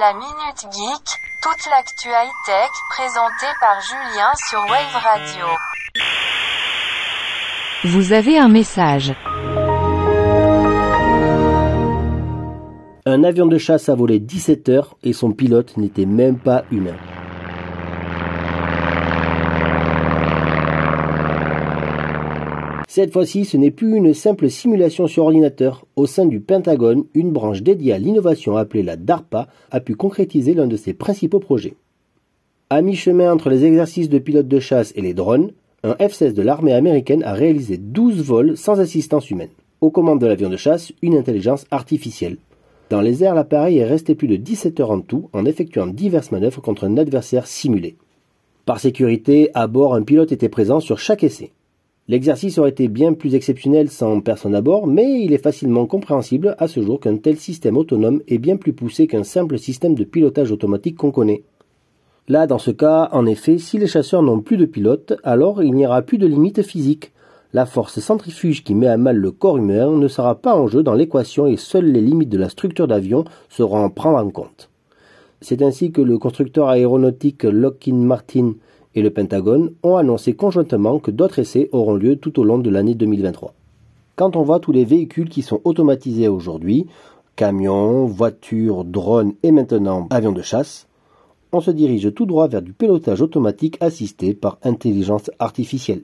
La Minute Geek, toute l'actu high-tech présentée par Julien sur Wave Radio. Vous avez un message. Un avion de chasse a volé 17 heures et son pilote n'était même pas humain. Cette fois-ci, ce n'est plus une simple simulation sur ordinateur. Au sein du Pentagone, une branche dédiée à l'innovation appelée la DARPA a pu concrétiser l'un de ses principaux projets. À mi-chemin entre les exercices de pilote de chasse et les drones, un F-16 de l'armée américaine a réalisé 12 vols sans assistance humaine. Aux commandes de l'avion de chasse, une intelligence artificielle. Dans les airs, l'appareil est resté plus de 17 heures en tout en effectuant diverses manœuvres contre un adversaire simulé. Par sécurité, à bord, un pilote était présent sur chaque essai. L'exercice aurait été bien plus exceptionnel sans personne à bord, mais il est facilement compréhensible à ce jour qu'un tel système autonome est bien plus poussé qu'un simple système de pilotage automatique qu'on connaît. Là, dans ce cas, en effet, si les chasseurs n'ont plus de pilote, alors il n'y aura plus de limite physique. La force centrifuge qui met à mal le corps humain ne sera pas en jeu dans l'équation et seules les limites de la structure d'avion seront à prendre en compte. C'est ainsi que le constructeur aéronautique Lockheed Martin et le Pentagone ont annoncé conjointement que d'autres essais auront lieu tout au long de l'année 2023. Quand on voit tous les véhicules qui sont automatisés aujourd'hui, camions, voitures, drones et maintenant avions de chasse, on se dirige tout droit vers du pilotage automatique assisté par intelligence artificielle.